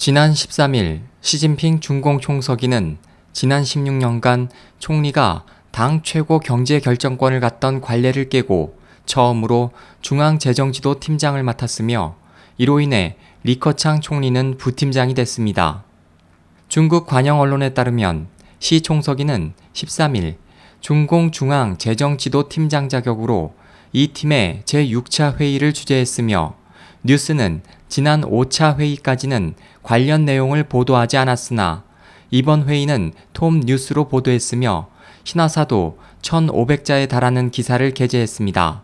지난 13일 시진핑 중공 총서기는 지난 16년간 총리가 당 최고 경제 결정권을 갖던 관례를 깨고 처음으로 중앙재정지도 팀장을 맡았으며 이로 인해 리커창 총리는 부팀장이 됐습니다. 중국 관영 언론에 따르면 시 총서기는 13일 중공 중앙재정지도 팀장 자격으로 이 팀의 제6차 회의를 주재했으며 뉴스는 지난 5차 회의까지는 관련 내용을 보도하지 않았으나 이번 회의는 톰 뉴스로 보도했으며 신화사도 1,500자에 달하는 기사를 게재했습니다.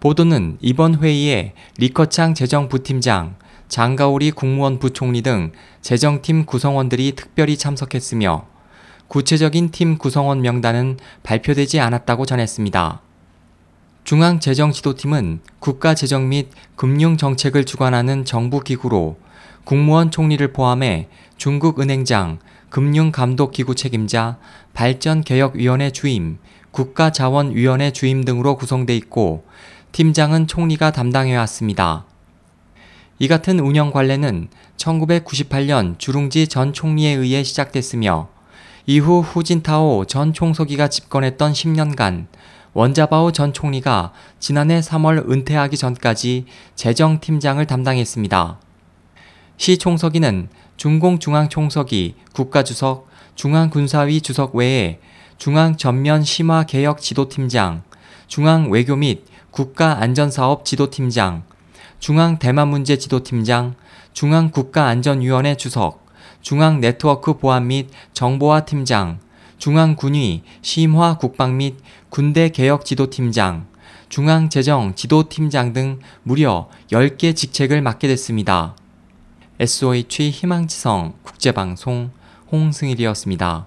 보도는 이번 회의에 리커창 재정부팀장, 장가오리 국무원 부총리 등 재정팀 구성원들이 특별히 참석했으며 구체적인 팀 구성원 명단은 발표되지 않았다고 전했습니다. 중앙재정지도팀은 국가재정 및 금융정책을 주관하는 정부기구로 국무원 총리를 포함해 중국은행장, 금융감독기구 책임자, 발전개혁위원회 주임, 국가자원위원회 주임 등으로 구성돼 있고 팀장은 총리가 담당해 왔습니다. 이 같은 운영 관례는 1998년 주룽지 전 총리에 의해 시작됐으며 이후 후진타오 전 총서기가 집권했던 10년간 원자바오 전 총리가 지난해 3월 은퇴하기 전까지 재정팀장을 담당했습니다. 시 총서기는 중공중앙총서기, 국가주석, 중앙군사위 주석 외에 중앙전면심화개혁지도팀장, 중앙외교 및 국가안전사업 지도팀장, 중앙대만문제지도팀장, 중앙국가안전위원회 주석, 중앙네트워크 보안 및 정보화 팀장, 중앙군위 심화 국방 및 군대 개혁 지도팀장, 중앙재정 지도팀장 등 무려 10개 직책을 맡게 됐습니다. SOH 희망지성 국제방송 홍승일이었습니다.